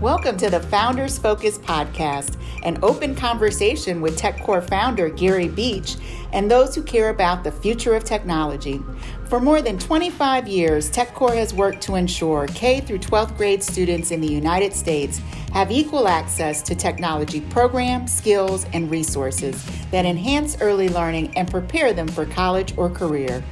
Welcome to the Founders Focus podcast, an open conversation with Tech Corps founder Gary Beach and those who care about the future of technology. For more than 25 years, Tech Corps has worked to ensure K through 12th grade students in the United States have equal access to technology programs, skills, and resources that enhance early learning and prepare them for college or career.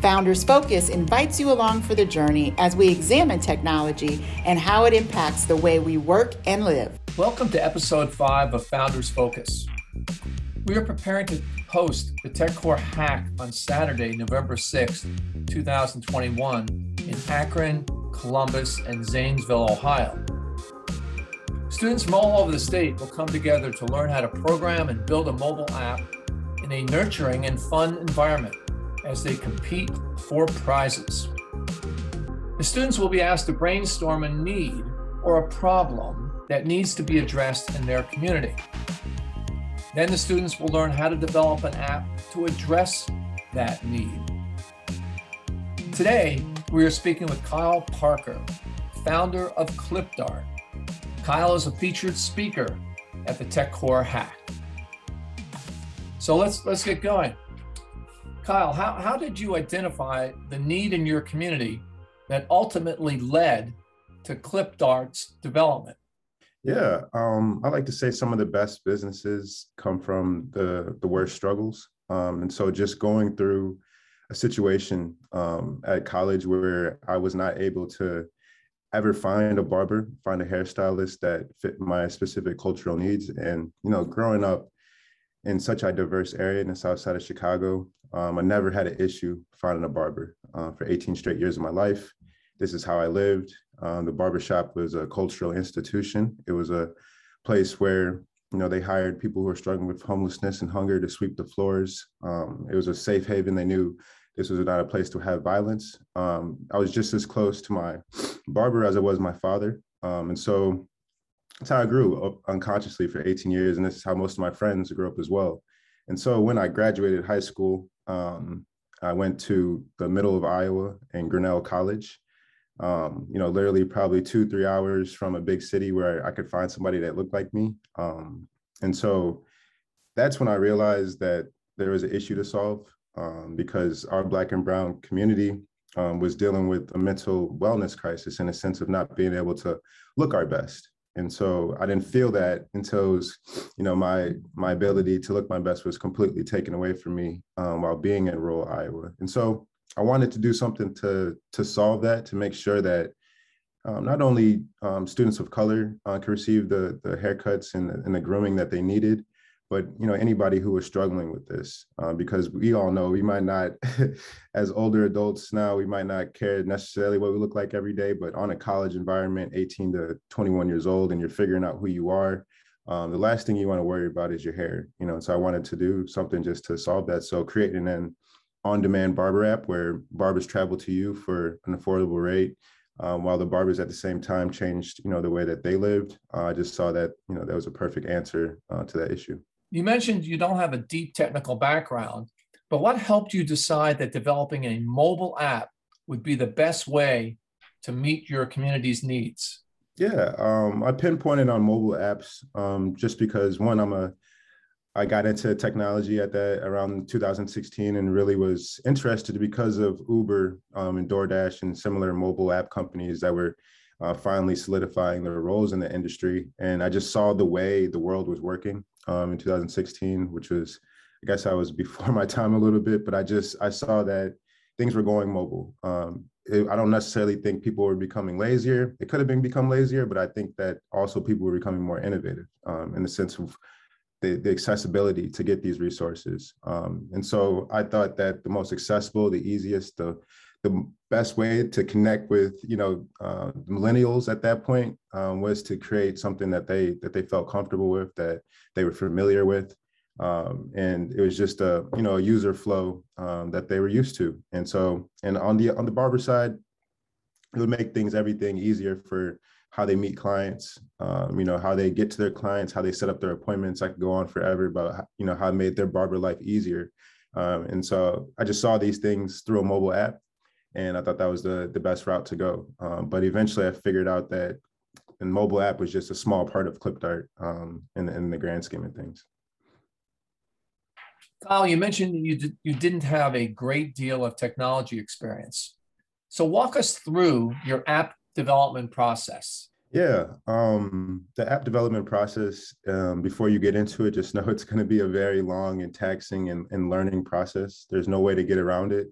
Founders Focus invites you along for the journey as we examine technology and how it impacts the way we work and live. Welcome to episode five of Founders Focus. We are preparing to host the Tech Corps Hack on Saturday, November 6th, 2021, in Akron, Columbus, and Zanesville, Ohio. Students from all over the state will come together to learn how to program and build a mobile app in a nurturing and fun environment as they compete for prizes. The students will be asked to brainstorm a need or a problem that needs to be addressed in their community. Then the students will learn how to develop an app to address that need. Today, we are speaking with Kyle Parker, founder of ClipDart. Kyle is a featured speaker at the Tech Corps Hack. So let's let's get going. Kyle, how, how did you identify the need in your community that ultimately led to ClipDart's development? Yeah, um, I like to say some of the best businesses come from the the worst struggles, um, and so just going through a situation um, at college where I was not able to ever find a barber, find a hairstylist that fit my specific cultural needs, and you know, growing up in such a diverse area in the south side of Chicago, um, I never had an issue finding a barber uh, for 18 straight years of my life. This is how I lived. Um, the barbershop was a cultural institution. It was a place where you know they hired people who were struggling with homelessness and hunger to sweep the floors. Um, it was a safe haven. They knew this was not a place to have violence. Um, I was just as close to my barber as I was my father, um, and so that's how I grew up unconsciously for 18 years, and this is how most of my friends grew up as well. And so when I graduated high school, um, I went to the middle of Iowa and Grinnell College. Um, you know, literally probably two, three hours from a big city where I could find somebody that looked like me. Um, and so that's when I realized that there was an issue to solve um, because our Black and Brown community um, was dealing with a mental wellness crisis in a sense of not being able to look our best and so I didn't feel that until was, you know my my ability to look my best was completely taken away from me um, while being in rural Iowa. And so I wanted to do something to to solve that to make sure that um, not only um, students of color uh, could receive the the haircuts and the, and the grooming that they needed, but you know anybody who is struggling with this uh, because we all know we might not as older adults now we might not care necessarily what we look like every day but on a college environment 18 to 21 years old and you're figuring out who you are um, the last thing you want to worry about is your hair you know so i wanted to do something just to solve that. So creating an on-demand barber app where barbers travel to you for an affordable rate um, while the barbers at the same time changed you know the way that they lived uh, i just saw that you know that was a perfect answer uh, to that issue you mentioned you don't have a deep technical background, but what helped you decide that developing a mobile app would be the best way to meet your community's needs? Yeah, um, I pinpointed on mobile apps um, just because one, I'm a I got into technology at that around 2016 and really was interested because of Uber um, and DoorDash and similar mobile app companies that were uh, finally solidifying their roles in the industry. And I just saw the way the world was working um, in 2016, which was, I guess I was before my time a little bit, but I just, I saw that things were going mobile. Um, it, I don't necessarily think people were becoming lazier. It could have been become lazier, but I think that also people were becoming more innovative um, in the sense of the, the accessibility to get these resources. Um, and so I thought that the most accessible, the easiest, the the best way to connect with you know uh, millennials at that point um, was to create something that they that they felt comfortable with that they were familiar with. Um, and it was just a you know a user flow um, that they were used to. And so and on the on the barber side it would make things everything easier for how they meet clients um, you know how they get to their clients how they set up their appointments. I could go on forever about you know how it made their barber life easier. Um, and so i just saw these things through a mobile app and I thought that was the the best route to go. Um, but eventually, I figured out that the mobile app was just a small part of ClipDart um, in, in the grand scheme of things. Kyle, you mentioned you did, you didn't have a great deal of technology experience. So walk us through your app development process. Yeah, um, the app development process, um, before you get into it, just know it's going to be a very long and taxing and, and learning process. There's no way to get around it.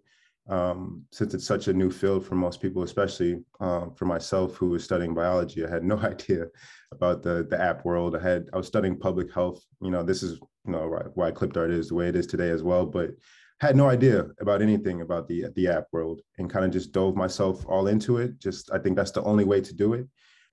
Um, since it's such a new field for most people, especially um, for myself who was studying biology, I had no idea about the the app world. I had I was studying public health. You know, this is you know why, why ClipDart is the way it is today as well. But had no idea about anything about the the app world and kind of just dove myself all into it. Just I think that's the only way to do it.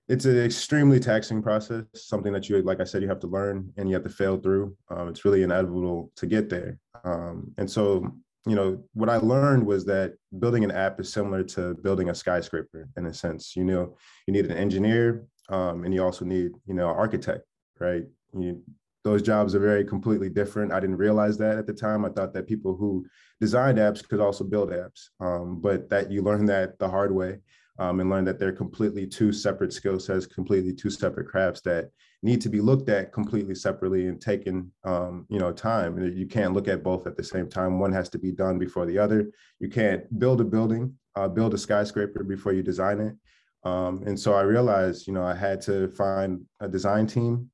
It's an extremely taxing process, something that you, like I said, you have to learn and you have to fail through. Um, it's really inevitable to get there. Um, and so, you know, what I learned was that building an app is similar to building a skyscraper in a sense. You know, you need an engineer um, and you also need, you know, an architect, right? You, those jobs are very completely different. I didn't realize that at the time. I thought that people who designed apps could also build apps, um, but that you learn that the hard way um, and learn that they're completely two separate skill sets, completely two separate crafts that need to be looked at completely separately and taken, um, you know, time. You can't look at both at the same time. One has to be done before the other. You can't build a building, uh, build a skyscraper before you design it. Um, and so I realized, you know, I had to find a design team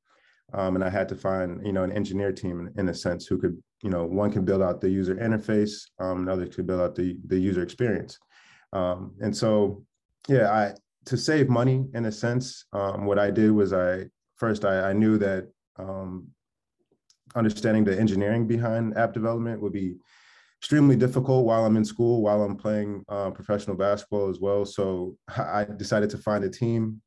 um, and I had to find, you know, an engineer team in, in, a sense who could, you know, one can build out the user interface, um, another could build out the, the user experience. Um, and so, yeah, I to save money in a sense, um, what I did was I first I, I knew that um, understanding the engineering behind app development would be extremely difficult while I'm in school, while I'm playing uh, professional basketball as well. So I decided to find a team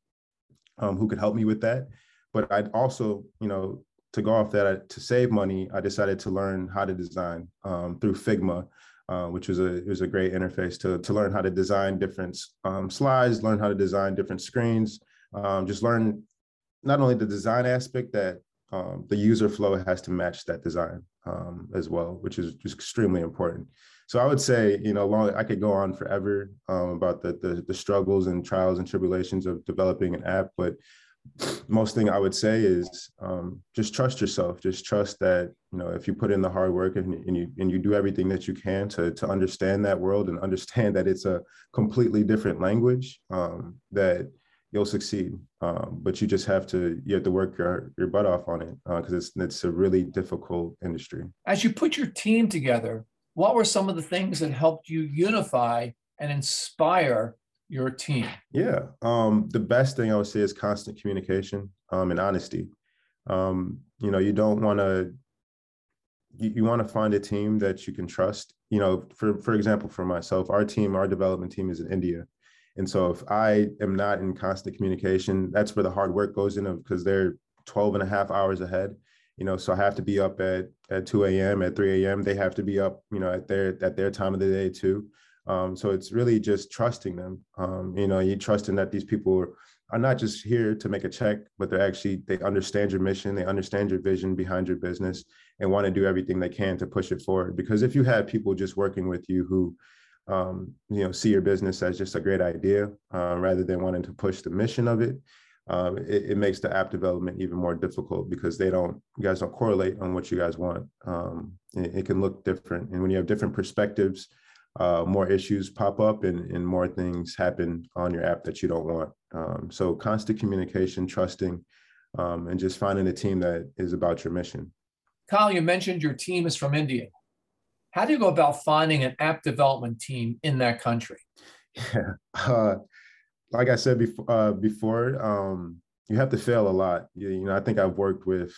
um, who could help me with that. But I'd also, you know, to go off that, I, to save money, I decided to learn how to design um, through Figma, uh, which was a was a great interface to to learn how to design different um, slides, learn how to design different screens, um, just learn not only the design aspect that um, the user flow has to match that design um, as well, which is just extremely important. So I would say, you know, long I could go on forever um, about the, the, the struggles and trials and tribulations of developing an app, but most thing I would say is um, just trust yourself. Just trust that you know if you put in the hard work and, and, you and you do everything that you can to to understand that world and understand that it's a completely different language um, that you'll succeed. Um, but you just have to you have to work your your butt off on it because uh, it's it's a really difficult industry. As you put your team together, what were some of the things that helped you unify and inspire your team? Yeah, um, the best thing I would say is constant communication um, and honesty. Um, you know, you don't want to. You, you want to find a team that you can trust. You know, for for example, for myself, our team, our development team is in India, and so if I am not in constant communication, that's where the hard work goes in because they're 12 and a half hours ahead. You know, so I have to be up at at 2 a.m. at 3 a.m. They have to be up, you know, at their at their time of the day too. Um, so it's really just trusting them. Um, you know, you trusting that these people are, are not just here to make a check, but they're actually they understand your mission, they understand your vision behind your business, and want to do everything they can to push it forward. Because if you have people just working with you who um, you know see your business as just a great idea uh, rather than wanting to push the mission of it, um, it, it, makes the app development even more difficult because they don't you guys don't correlate on what you guys want. Um, it, it, can look different, and when you have different perspectives uh, more issues pop up and, and more things happen on your app that you don't want. Um, so constant communication, trusting, um, and just finding a team that is about your mission. Kyle, you mentioned your team is from India. How do you go about finding an app development team in that country? Yeah, uh, like I said before, uh, before um, you have to fail a lot. You, you know, I think I've worked with,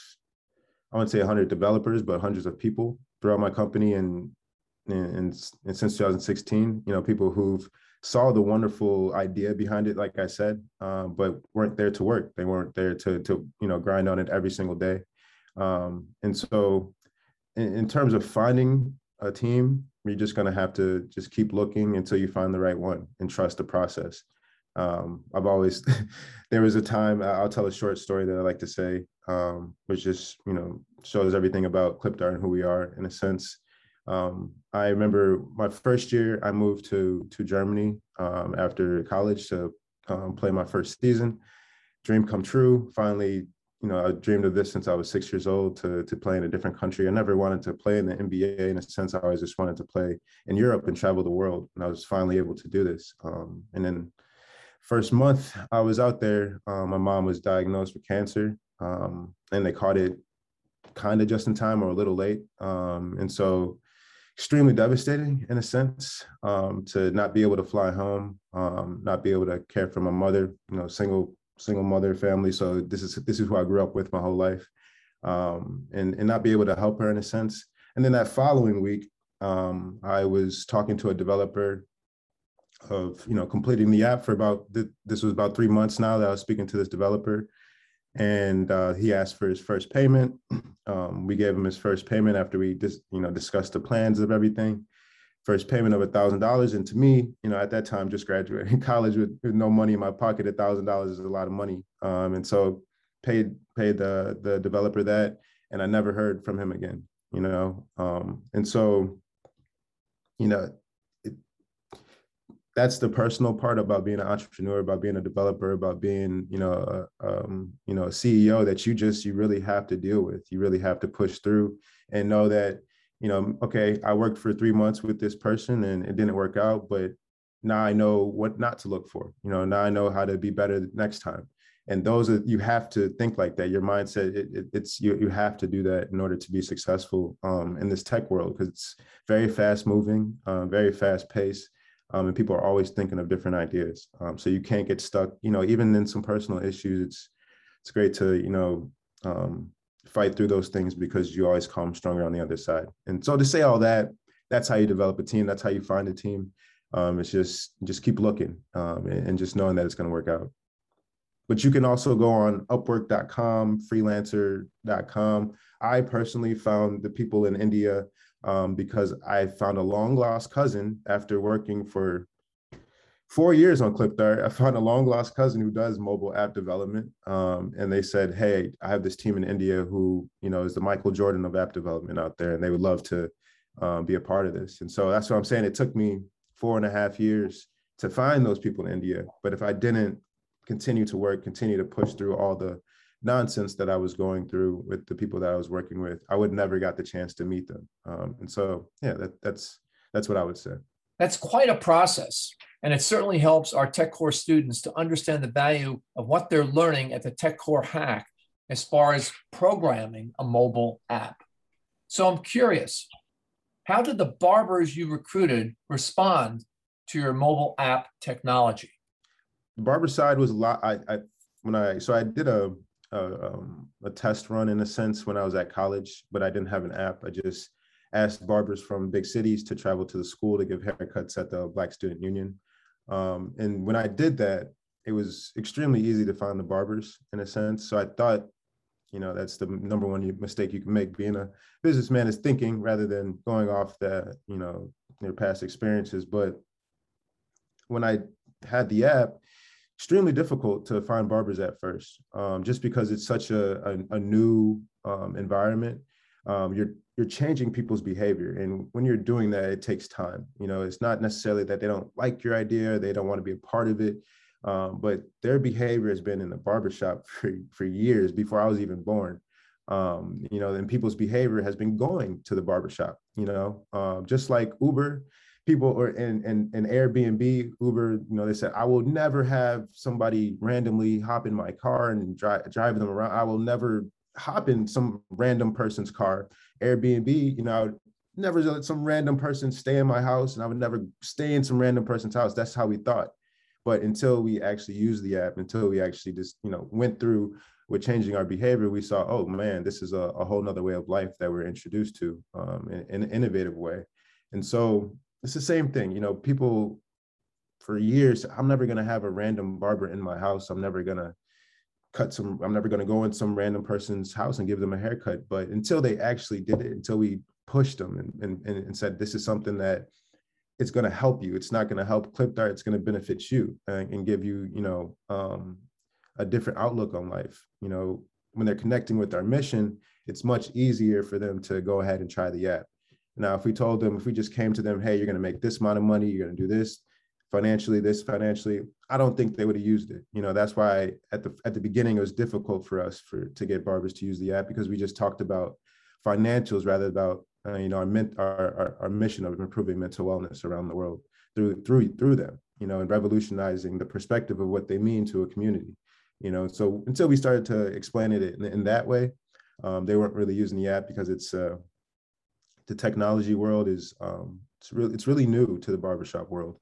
I wouldn't say 100 developers, but hundreds of people throughout my company, and and, and since 2016, you know, people who've saw the wonderful idea behind it, like I said, um, but weren't there to work. They weren't there to to you know grind on it every single day. Um, and so, in, in, terms of finding a team, you're just going to have to just keep looking until you find the right one and trust the process. Um, I've always there was a time I'll tell a short story that I like to say, um, which just you know shows everything about ClipDart and who we are in a sense Um, I remember my first year, I moved to to Germany um, after college to um, play my first season. Dream come true. Finally, you know, I dreamed of this since I was six years old to to play in a different country. I never wanted to play in the NBA in a sense. I always just wanted to play in Europe and travel the world. And I was finally able to do this. Um, and then first month I was out there, um, my mom was diagnosed with cancer, um, and they caught it kind of just in time or a little late. Um, and so extremely devastating in a sense um, to not be able to fly home, um, not be able to care for my mother, you know, single single mother family. So this is this is who I grew up with my whole life, um, and and not be able to help her in a sense. And then that following week, um, I was talking to a developer of you know completing the app for about this was about three months now that I was speaking to this developer, and uh, he asked for his first payment. Um, we gave him his first payment after we just you know discussed the plans of everything. First payment of a thousand dollars, and to me, you know, at that time, just graduating college with, with no money in my pocket, a thousand dollars is a lot of money. Um, and so paid paid the the developer that, and I never heard from him again. You know, um, and so, you know, that's the personal part about being an entrepreneur, about being a developer, about being, you know, a, um, you know, a CEO that you just you really have to deal with. You really have to push through and know that, you know, okay, I worked for three months with this person and it didn't work out, but now I know what not to look for. You know, now I know how to be better next time. And those are you have to think like that. Your mindset, it, it, it's you. You have to do that in order to be successful um, in this tech world because it's very fast moving, uh, very fast paced um, and people are always thinking of different ideas. Um, so you can't get stuck. You know, even in some personal issues, it's it's great to you know um, fight through those things because you always come stronger on the other side. And so to say all that, that's how you develop a team. That's how you find a team. Um, it's just just keep looking um, and, and just knowing that it's going to work out. But you can also go on Upwork.com, Freelancer.com. I personally found the people in India um, because I found a long lost cousin after working for four years on Clipdart. I found a long lost cousin who does mobile app development. Um, and they said, Hey, I have this team in India who, you know, is the Michael Jordan of app development out there, and they would love to um, be a part of this. And so that's what I'm saying. It took me four and a half years to find those people in India. But if I didn't continue to work, continue to push through all the nonsense that I was going through with the people that I was working with, I would never got the chance to meet them. Um, and so, yeah, that, that's that's what I would say. That's quite a process, and it certainly helps our Tech Corps students to understand the value of what they're learning at the Tech Corps Hack as far as programming a mobile app. So I'm curious, how did the barbers you recruited respond to your mobile app technology? The barber side was a lot. I, I when I so I did a a, um, a test run in a sense when I was at college, but I didn't have an app. I just asked barbers from big cities to travel to the school to give haircuts at the Black Student Union. Um, and when I did that, it was extremely easy to find the barbers in a sense. So I thought, you know, that's the number one mistake you can make being a businessman is thinking rather than going off that, you know, your past experiences. But when I had the app, extremely difficult to find barbers at first, um, just because it's such a, a, a new um, environment. Um, you're you're changing people's behavior, and when you're doing that, it takes time. You know, it's not necessarily that they don't like your idea, they don't want to be a part of it, um, but their behavior has been in the barbershop for for years before I was even born. Um, you know, and people's behavior has been going to the barbershop. You know, um, just like Uber people or in, in, in Airbnb, Uber, you know, they said, I will never have somebody randomly hop in my car and drive, drive them around. I will never hop in some random person's car. Airbnb, you know, I would never let some random person stay in my house and I would never stay in some random person's house. That's how we thought. But until we actually used the app, until we actually just, you know, went through with changing our behavior, we saw, oh man, this is a, a whole nother way of life that we're introduced to um, in, in an innovative way. And so it's the same thing. You know, people for years, I'm never gonna have a random barber in my house. I'm never gonna cut some, I'm never gonna go in some random person's house and give them a haircut. But until they actually did it, until we pushed them and, and, and said this is something that it's going to help you. It's not going to help Clipdart. It's going to benefit you and, and give you, you know, um, a different outlook on life. You know, when they're connecting with our mission, it's much easier for them to go ahead and try the app. Now, if we told them, if we just came to them, hey, you're going to make this amount of money, you're going to do this financially, this financially, I don't think they would have used it. You know, that's why at the at the beginning it was difficult for us for to get barbers to use the app because we just talked about financials rather about uh, you know our, our, our our mission of improving mental wellness around the world through through through them. You know, and revolutionizing the perspective of what they mean to a community. You know, so until we started to explain it in, in that way, um, they weren't really using the app because it's uh, the technology world is um, it's really it's really new to the barbershop world.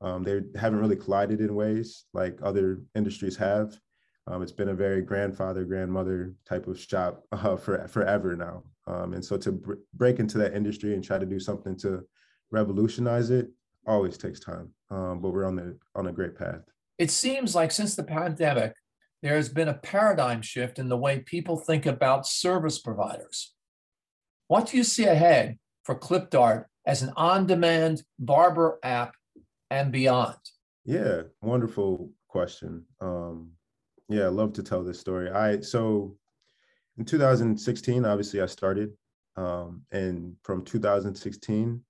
Um, they haven't really collided in ways like other industries have. Um, it's been a very grandfather, grandmother type of shop uh, for forever now. Um, and so to br- break into that industry and try to do something to revolutionize it always takes time. Um, but we're on the on a great path. It seems like since the pandemic, there has been a paradigm shift in the way people think about service providers. What do you see ahead for ClipDart as an on-demand barber app and beyond? Yeah, wonderful question. Um, yeah, I love to tell this story. I so in 2016, obviously I started, um, and from 2016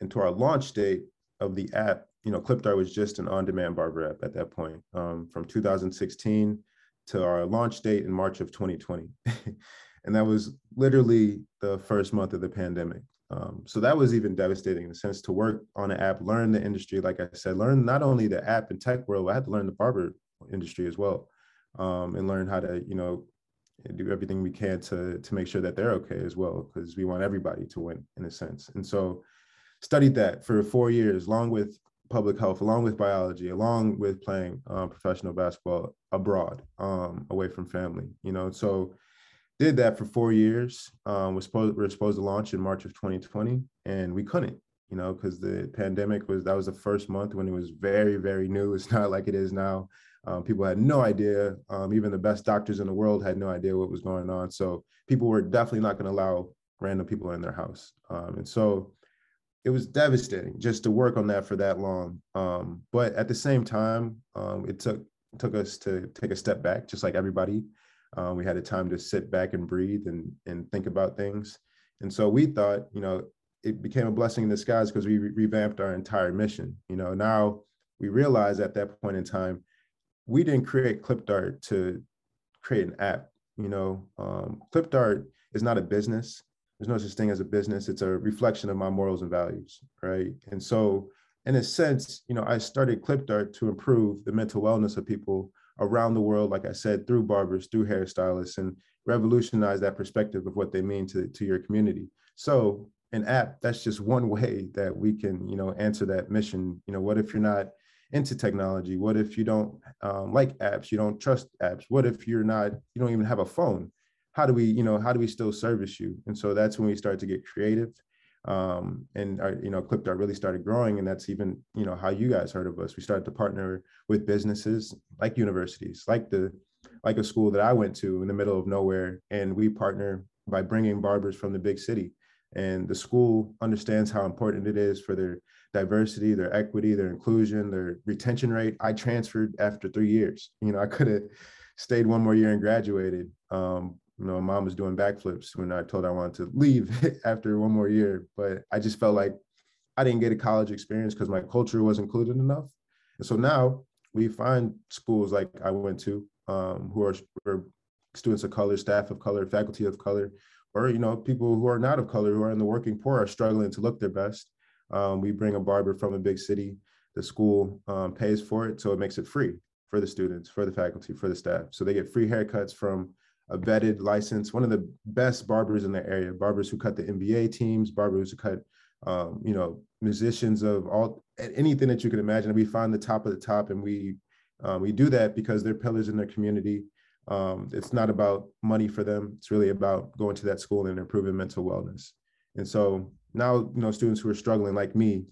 into our launch date of the app, you know, ClipDart was just an on-demand barber app at that point. Um, from 2016 to our launch date in March of 2020, and that was literally the first month of the pandemic. Um, so that was even devastating in the sense to work on an app, learn the industry. Like I said, learn not only the app and tech world, I had to learn the barber industry as well, um, and learn how to, you know, do everything we can to to make sure that they're okay as well, because we want everybody to win in a sense. And so, studied that for four years, along with public health, along with biology, along with playing um, professional basketball abroad, um, away from family. You know, so did that for four years. Um, was supposed we were supposed to launch in March of 2020, and we couldn't. You know, because the pandemic was that was the first month when it was very very new. It's not like it is now. Um, people had no idea. Um, even the best doctors in the world had no idea what was going on. So people were definitely not going to allow random people in their house. Um, and so it was devastating just to work on that for that long. Um, but at the same time, um, it took it took us to take a step back, just like everybody. Um, we had a time to sit back and breathe and and think about things. And so we thought, you know, it became a blessing in disguise because we re- revamped our entire mission. You know, now we realize at that point in time, we didn't create ClipDart to create an app. You know, um, ClipDart is not a business. There's no such thing as a business. It's a reflection of my morals and values, right? And so, in a sense, you know, I started ClipDart to improve the mental wellness of people around the world, like I said, through barbers, through hairstylists, and revolutionize that perspective of what they mean to, to your community. So an app, that's just one way that we can, you know, answer that mission. You know, what if you're not into technology? What if you don't um, like apps? You don't trust apps? What if you're not, you don't even have a phone? How do we, you know, how do we still service you? And so that's when we start to get creative um, and our, you know clipdart really started growing and that's even you know how you guys heard of us. We started to partner with businesses like universities like the like a school that i went to in the middle of nowhere and we partner by bringing barbers from the big city. And the school understands how important it is for their diversity their equity their inclusion their retention rate. I transferred after three years. You know i could have stayed one more year and graduated um, you know, mom was doing backflips when I told her I wanted to leave after one more year. But I just felt like I didn't get a college experience because my culture was included enough. And so now we find schools like I went to um, who are, are students of color, staff of color, faculty of color, or you know people who are not of color who are in the working poor are struggling to look their best. Um, we bring a barber from a big city. The school um, pays for it, so it makes it free for the students, for the faculty, for the staff. So they get free haircuts from a vetted license, one of the best barbers in the area, barbers who cut the NBA teams, barbers who cut, um, you know, musicians of all anything that you can imagine. We find the top of the top, and we um, we do that because they're pillars in their community. Um, it's not about money for them. It's really about going to that school and improving mental wellness. And so now, you know, students who are struggling like me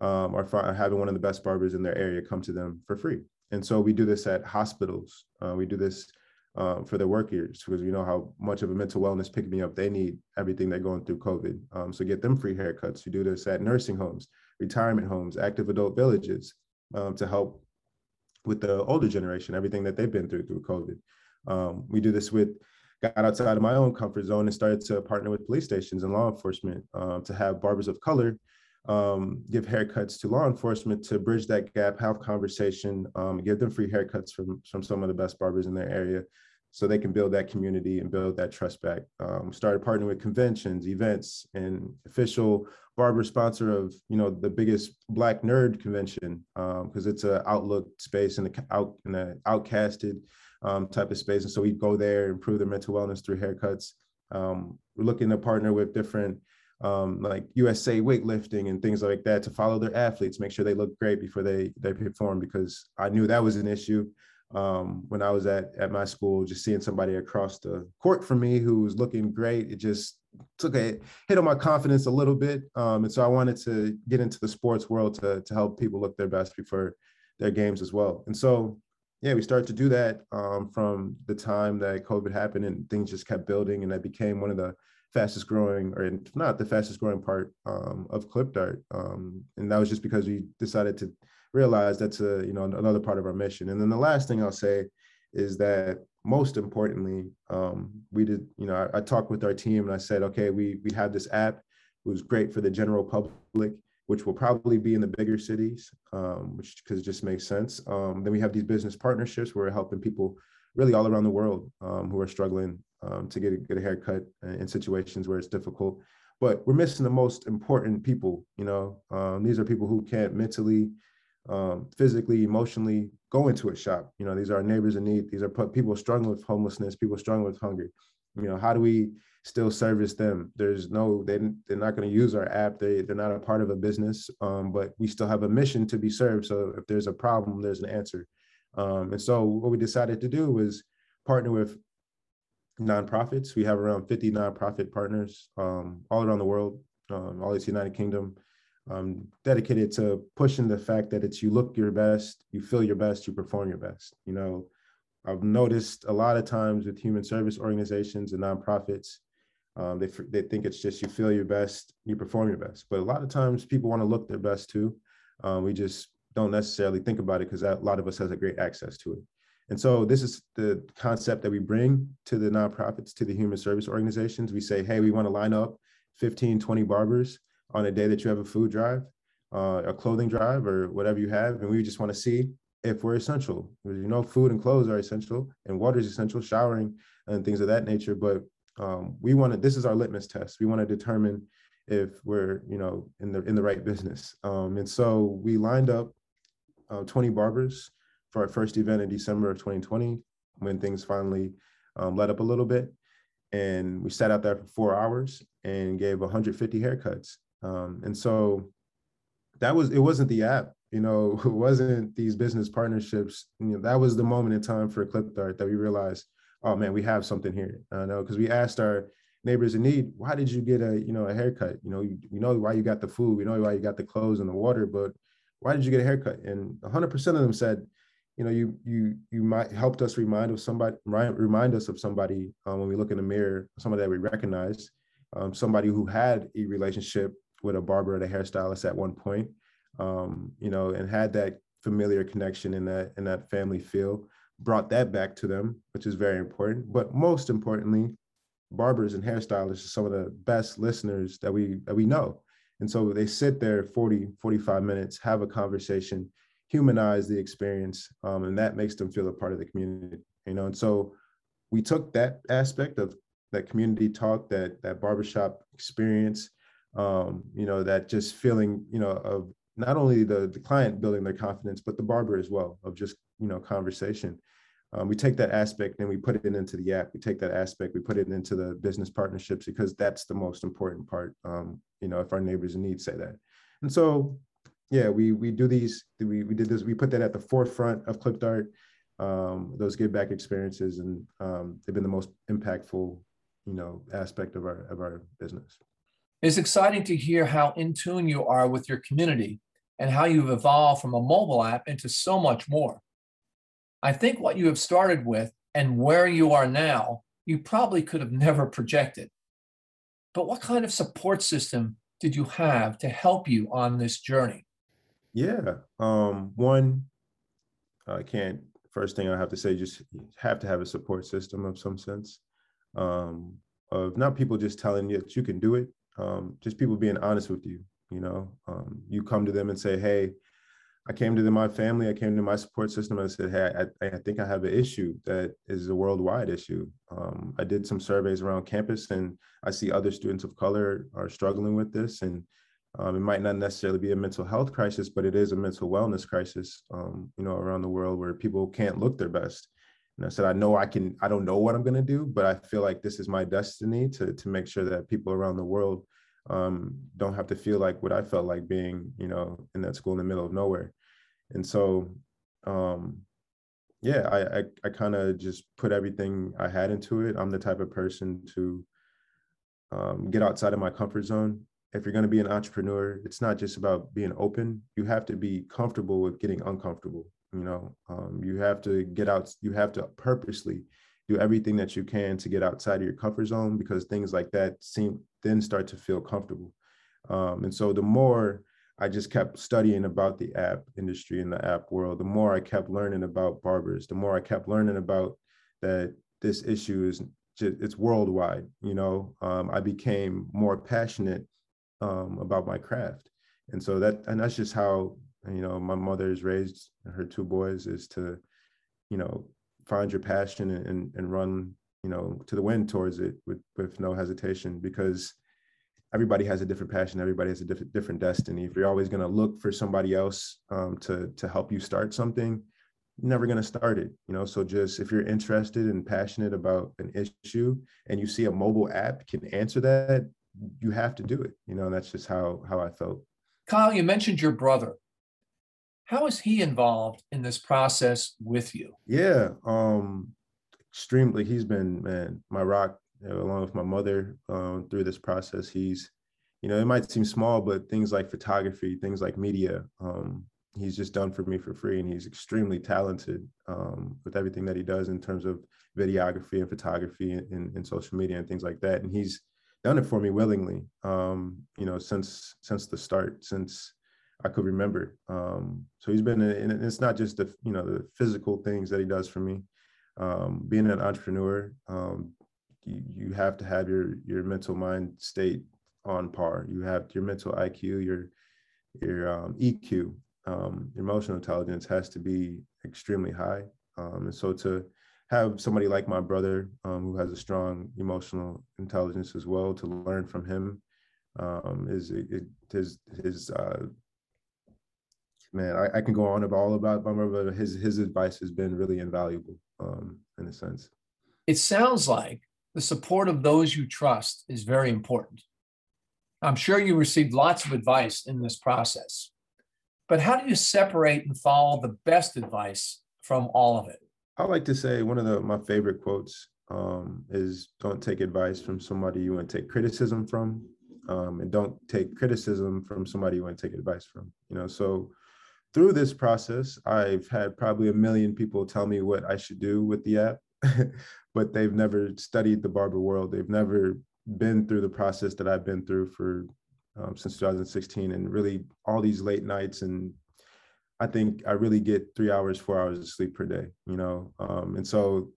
um, are having one of the best barbers in their area come to them for free. And so we do this at hospitals. Uh, we do this um, for their workers because we know how much of a mental wellness pick me up they need everything they're going through COVID. Um, so get them free haircuts. You do this at nursing homes, retirement homes, active adult villages um, to help with the older generation, everything that they've been through through COVID. Um, we do this with got outside of my own comfort zone and started to partner with police stations and law enforcement um, to have barbers of color um, give haircuts to law enforcement to bridge that gap, have conversation, um, give them free haircuts from, from some of the best barbers in their area so they can build that community and build that trust back. Um, started partnering with conventions, events, and official barber sponsor of you know the biggest Black nerd convention because um, it's an outlook space and the out in the outcasted um, type of space, and so we go there, improve their mental wellness through haircuts. Um, we're looking to partner with different um, like USA weightlifting and things like that to follow their athletes, make sure they look great before they they perform. Because I knew that was an issue um, when I was at at my school. Just seeing somebody across the court from me who was looking great, it just took a hit on my confidence a little bit. Um, and so I wanted to get into the sports world to to help people look their best before their games as well. And so yeah, we started to do that um, from the time that COVID happened, and things just kept building, and that became one of the fastest growing, or if not the fastest growing part um, of ClipDart. Um, and that was just because we decided to realize that's a you know another part of our mission. And then the last thing I'll say is that most importantly, um, we did you know I, I, talked with our team and I said, okay, we we have this app. It was great for the general public, which will probably be in the bigger cities, um, which because it just makes sense. Um, then we have these business partnerships where we're helping people really all around the world um, who are struggling um, to get a, get a haircut in situations where it's difficult. But we're missing the most important people. You know, um, these are people who can't mentally, um, physically, emotionally go into a shop. You know, these are neighbors in need. These are people struggling with homelessness, people struggling with hunger. You know, how do we still service them? There's no, they, they're not going to use our app. They, they're not a part of a business, um, but we still have a mission to be served. So if there's a problem, there's an answer. Um, and so what we decided to do was partner with nonprofits. We have around 50 nonprofit partners um, all around the world, um, all these United Kingdom, um, dedicated to pushing the fact that it's you look your best, you feel your best, you perform your best. You know, I've noticed a lot of times with human service organizations and nonprofits, um, they they think it's just you feel your best, you perform your best. But a lot of times people want to look their best too. Um, we just don't necessarily think about it because a lot of us has a great access to it. And so this is the concept that we bring to the nonprofits, to the human service organizations. We say, hey, we want to line up 15, 20 barbers on a day that you have a food drive, uh, a clothing drive, or whatever you have. And we just want to see if we're essential. You know, food and clothes are essential, and water is essential, showering and things of that nature. But um, we want to. This is our litmus test. We want to determine if we're, you know, in the in the right business. Um, and so we lined up uh, 20 barbers for our first event in December of 2020 when things finally um, let up a little bit. And we sat out there for four hours and gave 150 haircuts. Um, and so that was, it wasn't the app, you know, it wasn't these business partnerships. You know, that was the moment in time for ClipDart that we realized, oh man, we have something here. I know, because we asked our neighbors in need, why did you get a, you know, a haircut? You know, we know why you got the food, we know why you got the clothes and the water, but why did you get a haircut? And 100% of them said, you know, you you you might helped us remind of somebody remind us of somebody um, when we look in the mirror, somebody that we recognize, um, somebody who had a relationship with a barber or a hairstylist at one point, um, you know, and had that familiar connection in that in that family feel, brought that back to them, which is very important. But most importantly, barbers and hairstylists are some of the best listeners that we that we know. And so they sit there 40, 45 minutes, have a conversation, humanize the experience, um, and that makes them feel a part of the community. You know, and so we took that aspect of that community talk, that that barbershop experience, um, you know, that just feeling, you know, of not only the, the client building their confidence, but the barber as well, of just, you know, conversation. Um, we take that aspect and we put it into the app. We take that aspect, we put it into the business partnerships because that's the most important part. Um, you know, if our neighbors in need say that. And so yeah, we we do these. We we did this. We put that at the forefront of ClipDart. Um, those give back experiences, and um, they've been the most impactful, you know, aspect of our of our business. It's exciting to hear how in tune you are with your community and how you've evolved from a mobile app into so much more. I think what you have started with and where you are now, you probably could have never projected. But what kind of support system did you have to help you on this journey? Yeah. Um, one, I can't, first thing I have to say, just have to have a support system of some sense. um, of not people just telling you that you can do it, um, just people being honest with you. You know, um, you come to them and say, "Hey, I came to the, my family, I came to my support system, and I said, "Hey, I, I think I have an issue that is a worldwide issue." Um, I did some surveys around campus, and I see other students of color are struggling with this, and um, it might not necessarily be a mental health crisis, but it is a mental wellness crisis. Um, you know, around the world where people can't look their best. And I said, I know I can. I don't know what I'm going to do, but I feel like this is my destiny to to make sure that people around the world um, don't have to feel like what I felt like being, you know, in that school in the middle of nowhere. And so, um, yeah, I I, I kind of just put everything I had into it. I'm the type of person to um, get outside of my comfort zone. If you're going to be an entrepreneur, it's not just about being open. You have to be comfortable with getting uncomfortable. You know, um, you have to get out. You have to purposely do everything that you can to get outside of your comfort zone because things like that seem then start to feel comfortable. Um, and so the more I just kept studying about the app industry and the app world, the more I kept learning about barbers, the more I kept learning about that this issue is just, it's worldwide. You know, um, I became more passionate um, about my craft, and so that and that's just how you know my mother is raised her two boys is to, you know, find your passion and and run you know to the wind towards it with with no hesitation because everybody has a different passion. Everybody has a different different destiny. If you're always going to look for somebody else um, to to help you start something you're never going to start it you know? So just if you're interested and passionate about an issue and you see a mobile app can answer that you have to do it you know? And that's just how how i felt. Kyle you mentioned your brother how is he involved in this process with you? Yeah, um, extremely. He's been man, my rock, you know, along with my mother um, through this process. He's, you know, it might seem small, but things like photography, things like media, um, he's just done for me for free, and he's extremely talented um, with everything that he does in terms of videography and photography and, and, social media and things like that. And he's done it for me willingly, um, you know, since since the start, since I could remember. Um, so he's been, and it's not just the you know the physical things that he does for me. Um, being an entrepreneur, um, you, you have to have your your mental mind state on par. You have your mental IQ, your your um, EQ, um, emotional intelligence has to be extremely high. Um, and so to have somebody like my brother who has a strong emotional intelligence as well to learn from him um, is it, his his uh, man, I, I, can go on about all about Bummer, but his his advice has been really invaluable um, in a sense. It sounds like the support of those you trust is very important. I'm sure you received lots of advice in this process, but how do you separate and follow the best advice from all of it? I like to say one of the, my favorite quotes um, is "Don't take advice from somebody you want to take criticism from." Um, and don't take criticism from somebody you want to take advice from. You know, so through this process, I've had probably a million people tell me what I should do with the app, but they've never studied the barber world. They've never been through the process that I've been through for um, since 2016, and really all these late nights. And I think I really get three hours, four hours of sleep per day. You know, um, and so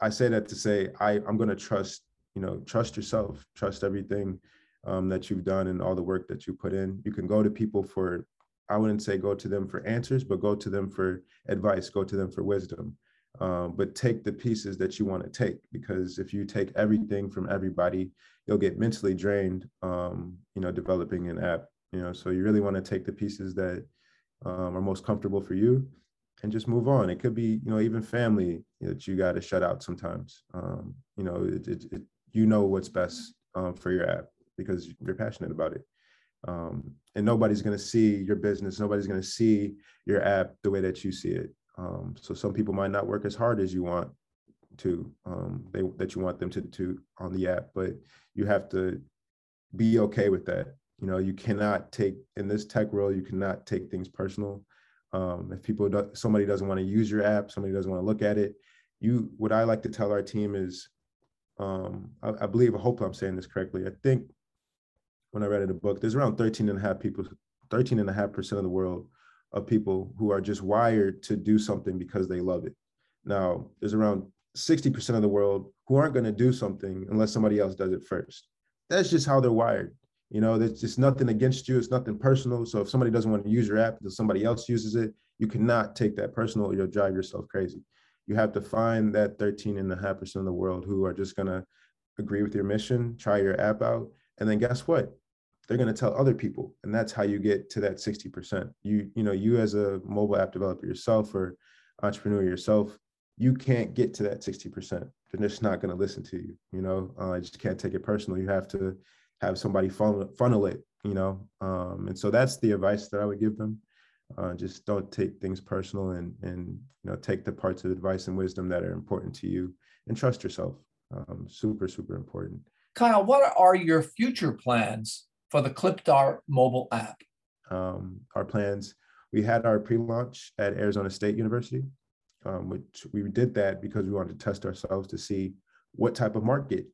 I say that to say I, I'm going to trust. You know, trust yourself, trust everything um, that you've done and all the work that you put in. You can go to people for I wouldn't say go to them for answers, but go to them for advice, go to them for wisdom. Um, but take the pieces that you want to take because if you take everything from everybody, you'll get mentally drained. Um, you know, developing an app. You know, so you really want to take the pieces that um, are most comfortable for you, and just move on. It could be, you know, even family that you got to shut out sometimes. Um, you know, it, it, it, you know what's best um, for your app because you're passionate about it um, and nobody's going to see your business. Nobody's going to see your app the way that you see it. Um, so some people might not work as hard as you want to um, they, that you want them to do on the app but you have to be okay with that. You know you cannot take in this tech world you cannot take things personal. Um, if people do, somebody doesn't want to use your app somebody doesn't want to look at it you what i like to tell our team is um, I, I believe i hope i'm saying this correctly i think when I read the book, there's around 13 and a half people, 13 and a half percent of the world of people who are just wired to do something because they love it. Now, there's around 60% of the world who aren't going to do something unless somebody else does it first. That's just how they're wired. You know, there's just nothing against you. It's nothing personal. So if somebody doesn't want to use your app until somebody else uses it, you cannot take that personal or you'll drive yourself crazy. You have to find that 13 and a half percent of the world who are just going to agree with your mission, try your app out. And then guess what? They're going to tell other people. And that's how you get to that 60%. You, you know, you as a mobile app developer yourself or entrepreneur yourself, you can't get to that 60%. They're just not going to listen to you. You know, uh, I just can't take it personal. You have to have somebody funnel, funnel it, you know? Um, and so that's the advice that I would give them. Uh, just don't take things personal and, and, you know, take the parts of advice and wisdom that are important to you and trust yourself. Um, super, super important. Kyle, what are your future plans for the ClipDart mobile app? Um, our plans, we had our pre-launch at Arizona State University, um, which we did that because we wanted to test ourselves to see what type of market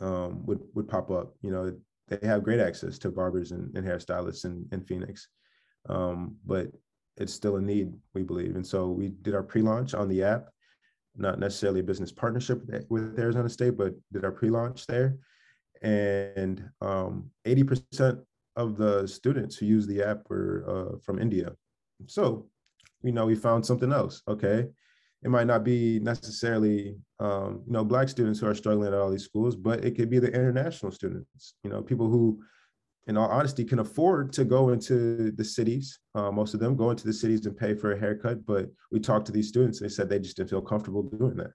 um, would would pop up. You know, they have great access to barbers and, and hairstylists in, in Phoenix, um, but it's still a need, we believe. And so we did our pre-launch on the app, not necessarily a business partnership with Arizona State, but did our pre-launch there. And um, 80% of the students who use the app were uh, from India. So, you know, we found something else. Okay, it might not be necessarily um, you know black students who are struggling at all these schools but it could be the international students you know people who in all honesty can afford to go into the cities uh, most of them go into the cities and pay for a haircut but we talked to these students they said they just didn't feel comfortable doing that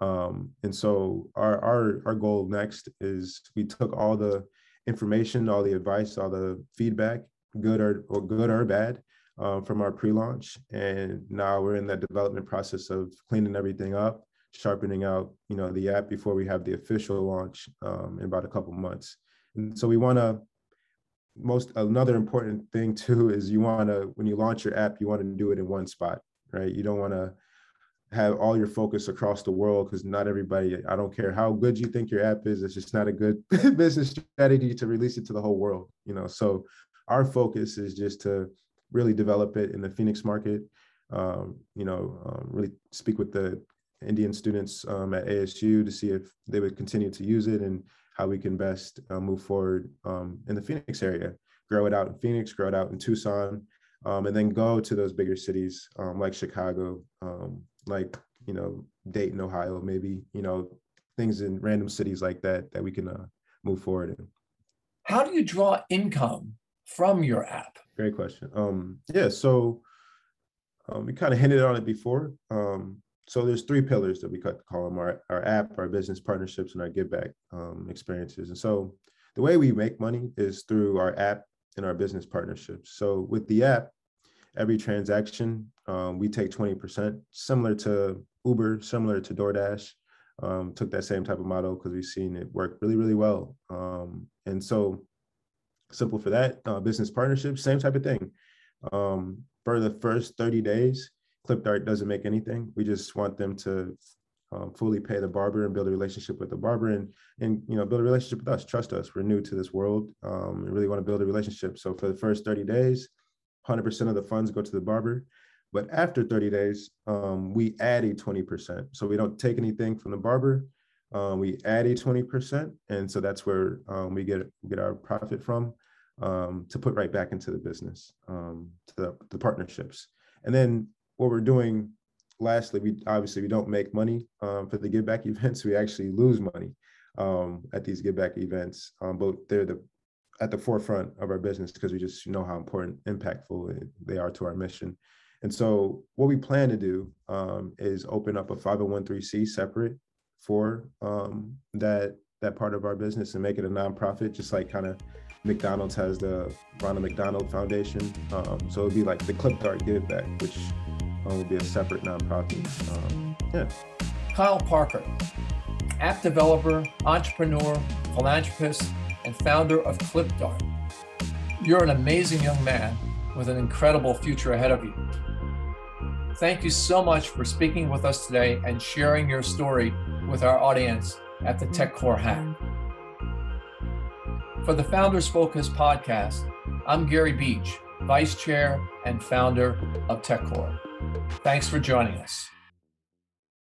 um, and so our, our our goal next is we took all the information all the advice all the feedback good or, or good or bad um, from our pre-launch, and now we're in that development process of cleaning everything up, sharpening out, you know, the app before we have the official launch um, in about a couple months. And so we want to most another important thing too is you want to when you launch your app, you want to do it in one spot, right? You don't want to have all your focus across the world because not everybody i don't care how good you think your app is it's just not a good business strategy to release it to the whole world you know so our focus is just to really develop it in the Phoenix market. Um, you know, um, really speak with the Indian students um, at ASU to see if they would continue to use it and how we can best uh, move forward um, in the Phoenix area, grow it out in Phoenix, grow it out in Tucson, um, and then go to those bigger cities um, like Chicago, like you know Dayton, Ohio, maybe you know things in random cities like that that we can uh, move forward in. How do you draw income from your app? Great question. Um, yeah, so um, we kind of hinted on it before. Um, so there's three pillars that we call them: our, our app, our business partnerships, and our give back um, experiences. And so the way we make money is through our app and our business partnerships. So with the app, every transaction um, we take 20%, similar to Uber, similar to DoorDash. Um, took that same type of model because we've seen it work really, really well. Um, and so simple for that. Uh, business partnerships, same type of thing. Um, for the first 30 days, ClipDart doesn't make anything. We just want them to um, fully pay the barber and build a relationship with the barber and and you know build a relationship with us. Trust us. We're new to this world. Um, and really want to build a relationship. So for the first 30 days, 100% of the funds go to the barber. But after 30 days, um, we add a 20%. So we don't take anything from the barber. Um, we add a 20%. And so that's where um, we get, get our profit from um, to put right back into the business, um, to the, the partnerships. And then what we're doing, lastly, we obviously we don't make money um, for the give back events. We actually lose money at these give back events, but they're the at the forefront of our business because we just know how important, impactful they are to our mission. And so, what we plan to do um, is open up a 501c separate for um, that that part of our business and make it a nonprofit, just like kind of McDonald's has the Ronald McDonald Foundation. Um, so it would be like the ClipDart Give Back, which um, would be a separate nonprofit. Um, yeah. Kyle Parker, app developer, entrepreneur, philanthropist, and founder of ClipDart. You're an amazing young man with an incredible future ahead of you. Thank you so much for speaking with us today and sharing your story with our audience at the Tech Corps Hack. For the Founders Focus podcast, I'm Gary Beach, Vice Chair and founder of Tech Corps. Thanks for joining us.